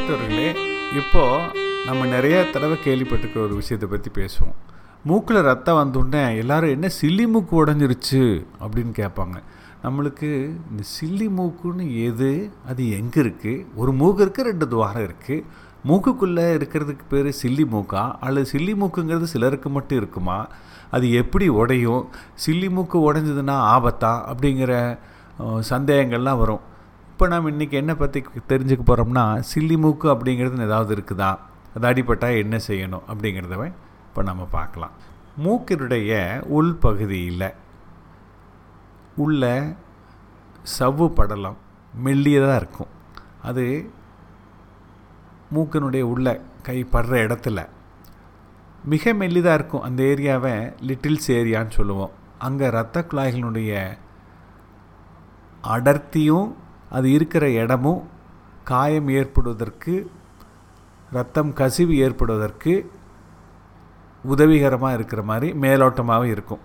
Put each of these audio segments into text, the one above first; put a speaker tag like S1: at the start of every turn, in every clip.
S1: பெற்றோர்களே இப்போது நம்ம நிறைய தடவை கேள்விப்பட்டிருக்கிற ஒரு விஷயத்தை பற்றி பேசுவோம். மூக்கில் ரத்தம் வந்தோடனே எல்லாரும் என்ன சில்லி மூக்கு உடஞ்சிருச்சு? அப்படின்னு கேட்பாங்க. நம்மளுக்கு இந்த சில்லி மூக்குன்னு எது? அது எங்கே இருக்குது ஒரு மூக்கு இருக்குது ரெண்டு துவாரம் இருக்குது மூக்குக்குள்ளே இருக்கிறதுக்கு பேர் சில்லி மூக்கா? அல்லது சில்லி மூக்குங்கிறது சிலருக்கு மட்டும் இருக்குமா? அது எப்படி உடையும்? சில்லி மூக்கு உடைஞ்சதுன்னா ஆபத்தா? அப்படிங்கிற சந்தேகங்கள்லாம் வரும். இப்போ நம்ம இன்றைக்கி என்ன பற்றி தெரிஞ்சுக்க போகிறோம்னா சில்லி மூக்கு அப்படிங்கிறது ஏதாவது இருக்குதா? அது அடிப்பட்டால் என்ன செய்யணும் அப்படிங்கிறத இப்போ நம்ம பார்க்கலாம். மூக்கினுடைய உள்பகுதியில் உள்ள சவ்வு படலம் மெல்லியதாக இருக்கும். அது மூக்கினுடைய உள்ள கை படுற இடத்துல மிக மெல்லிதாக இருக்கும். அந்த ஏரியாவை லிட்டில்ஸ் ஏரியான்னு சொல்லுவோம். அங்கே இரத்த குழாய்களினுடைய அடர்த்தியும் அது இருக்கிற இடமும் காயம் ஏற்படுவதற்கு ரத்தம் கசிவு ஏற்படுவதற்கு உதவிகரமாக இருக்கிற மாதிரி மேலோட்டமாகவே இருக்கும்.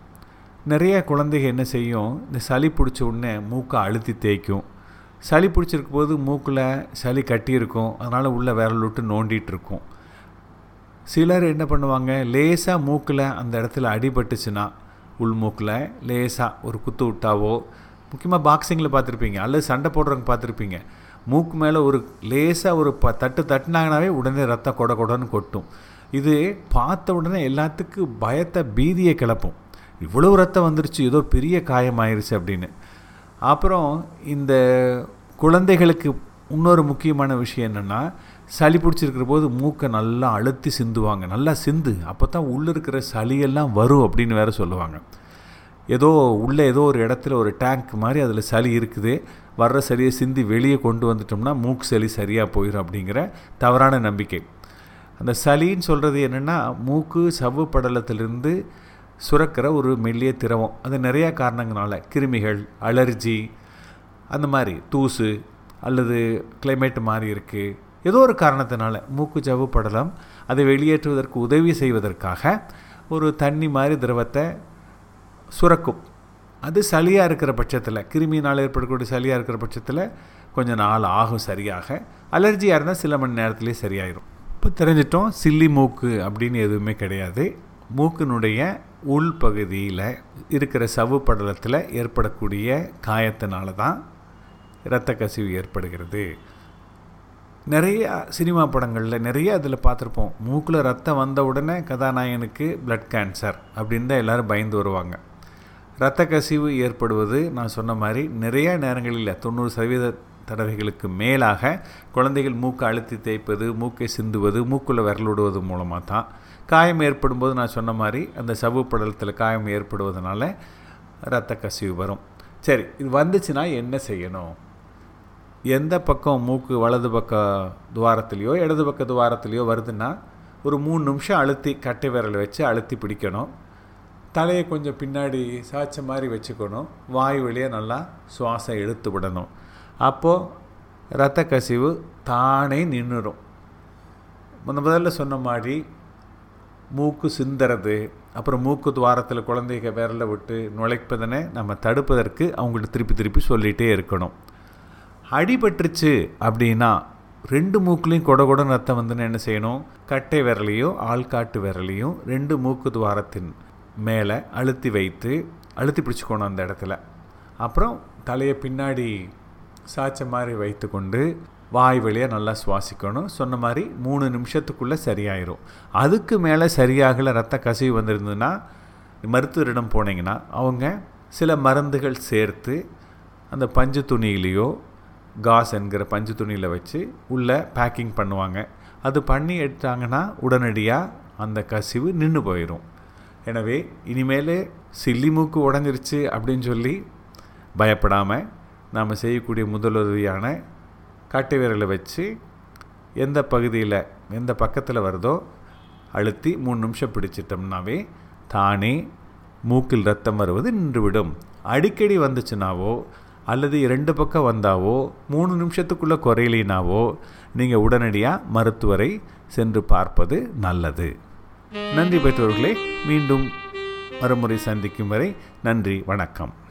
S1: நிறைய குழந்தைகள் என்ன செய்யும் இந்த சளி பிடிச்ச உடனே மூக்கை அழுத்தி தேய்க்கும். சளி பிடிச்சிருக்கும் போது மூக்கில் சளி கட்டியிருக்கும். அதனால் உள்ளே விரல் விட்டு நோண்டிகிட்ருக்கும். சிலர் என்ன பண்ணுவாங்க லேசாக மூக்கில் அந்த இடத்துல அடிபட்டுச்சுன்னா உள் மூக்கில் லேசாக ஒரு குத்து விட்டாவோ முக்கியமாக பாக்ஸிங்கில் பார்த்துருப்பீங்க. அல்லது சண்டை போடுறவங்க பார்த்துருப்பீங்க. மூக்கு மேலே ஒரு லேசாக ஒரு ப தட்டு தட்டினாங்கனாவே உடனே ரத்தம் கொட கொடன்னு கொட்டும். இது பார்த்த உடனே எல்லாத்துக்கும் பயத்தை பீதியை கிளப்பும். இவ்வளோ ரத்தம் வந்துருச்சு ஏதோ பெரிய காயமாயிருச்சு அப்படின்னு. அப்புறம் இந்த குழந்தைகளுக்கு இன்னொரு முக்கியமான விஷயம் என்னென்னா சளி பிடிச்சிருக்கிற போது மூக்கை நல்லா அழுத்தி சிந்துவாங்க. நல்லா சிந்து அப்போ தான் உள்ளே இருக்கிற சளியெல்லாம் வரும் அப்படின்னு வேற சொல்லுவாங்க. ஏதோ உள்ளே ஏதோ ஒரு இடத்துல ஒரு டேங்க் மாதிரி அதில் சளி இருக்குது. வர்ற சளியை சிந்தி வெளியே கொண்டு வந்துட்டோம்னா மூக்கு சளி சரியாக போயிடும் அப்படிங்கிற தவறான நம்பிக்கை. அந்த சளின்னு சொல்கிறது என்னென்னா மூக்கு சவ்வு படலத்திலிருந்து சுரக்கிற ஒரு மெல்லிய திரவம். அது நிறையா காரணங்களால் கிருமிகள் அலர்ஜி அந்த மாதிரி தூசு அல்லது கிளைமேட் மாதிரி இருக்குது ஏதோ ஒரு காரணத்தினால மூக்கு சவ்வு படலம் அதை வெளியேற்றுவதற்கு உதவி செய்வதற்காக ஒரு தண்ணி மாதிரி திரவத்தை சுரக்கும். அது சளியாக இருக்கிற பட்சத்தில் கிருமியினால் ஏற்படக்கூடிய சளியாக இருக்கிற பட்சத்தில் கொஞ்சம் நாள் ஆகும் சரியாக. அலர்ஜியாக இருந்தால் சில மணி நேரத்துலேயே சரியாயிரும். இப்போ தெரிஞ்சிட்டோம் சில்லி மூக்கு அப்படின்னு எதுவுமே கிடையாது. மூக்கினுடைய உள்பகுதியில் இருக்கிற சவ்வு படலத்தில் ஏற்படக்கூடிய காயத்தினால தான் இரத்த கசிவு ஏற்படுகிறது. நிறையா சினிமா படங்களில் நிறைய அதில் பார்த்துருப்போம். மூக்கில் ரத்தம் வந்த உடனே கதாநாயகனுக்கு பிளட் கேன்சர் அப்படின்னு தான் எல்லோரும் பயந்து வருவாங்க. இரத்த கசிவு ஏற்படுவது நான் சொன்ன மாதிரி நிறைய நேரங்களில் தொண்ணூறு சதவீத தடவைகளுக்கு மேலாக குழந்தைகள் மூக்கை அழுத்தி தேய்ப்பது மூக்கை சிந்துவது மூக்குள்ளே விரலுடுவது மூலமாக தான் காயம் ஏற்படும்போது நான் சொன்ன மாதிரி அந்த சவ்வு படலத்தில் காயம் ஏற்படுவதனால இரத்த கசிவு வரும். சரி இது வந்துச்சுன்னா என்ன செய்யணும்? எந்த பக்கம் மூக்கு வலது பக்க துவாரத்துலேயோ இடது பக்க துவாரத்துலேயோ வருதுன்னா ஒரு மூணு நிமிஷம் அழுத்தி கட்டை விரலை வச்சு அழுத்தி பிடிக்கணும். தலையை கொஞ்சம் பின்னாடி சாய்ச்ச மாதிரி வச்சுக்கணும். வாய் வழியாக நல்லா சுவாசம் எடுத்து விடணும். அப்போது ரத்த கசிவு தானே நின்றுடும் முன்ன முதல்ல சொன்ன மாதிரி மூக்கு சிந்துறது அப்புறம் மூக்கு துவாரத்தில் குழந்தைக விரலை விட்டு நுழைப்பதனை நம்ம தடுப்பதற்கு அவங்கள்ட்ட திருப்பி திருப்பி சொல்லிகிட்டே இருக்கணும். அடிபட்டுருச்சு அப்படின்னா ரெண்டு மூக்குலேயும் கொட கொட ரத்தம் வந்துன்னு என்ன செய்யணும்? கட்டை விரலையும் ஆள்காட்டு விரலையும் ரெண்டு மூக்கு துவாரத்தின் மேலே அழுத்தி வைத்து அழுத்தி பிடிச்சிக்கணும் அந்த இடத்துல. அப்புறம் தலையை பின்னாடி சாய்ச்ச மாதிரி வைத்து கொண்டு வாய் வழியாக நல்லா சுவாசிக்கணும். சொன்ன மாதிரி மூணு நிமிஷத்துக்குள்ளே சரியாயிரும். அதுக்கு மேலே சரியாகலை ரத்த கசிவு வந்திருந்ததுன்னா மருத்துவரிடம் போனீங்கன்னா அவங்க சில மருந்துகள் சேர்த்து அந்த பஞ்சு துணியிலையோ காஸ் என்கிற பஞ்சு துணியில் வச்சு உள்ளே பேக்கிங் பண்ணுவாங்க. அது பண்ணி எடுத்தாங்கன்னா உடனடியாக அந்த கசிவு நின்று போயிடும் எனவே இனிமேல் சில்லி மூக்கு உடஞ்சிருச்சு அப்படின்னு சொல்லி பயப்படாமல் நாம் செய்யக்கூடிய முதலுதவியான காட்டு விரலை வச்சு எந்த பகுதியில் எந்த பக்கத்தில் வருதோ அழுத்தி மூணு நிமிஷம் பிடிச்சிட்டோம்னாவே தானே மூக்கில் ரத்தம் வருவது நின்றுவிடும். அடிக்கடி வந்துச்சுனாவோ அல்லது இரண்டு பக்கம் வந்தாவோ மூணு நிமிஷத்துக்குள்ளே குறையிலினாவோ நீங்கள் உடனடியாக மருத்துவரை சென்று பார்ப்பது நல்லது. நன்றி பெற்றோர்களே மீண்டும் மறுமுறை சந்திக்கும் வரை நன்றி வணக்கம்.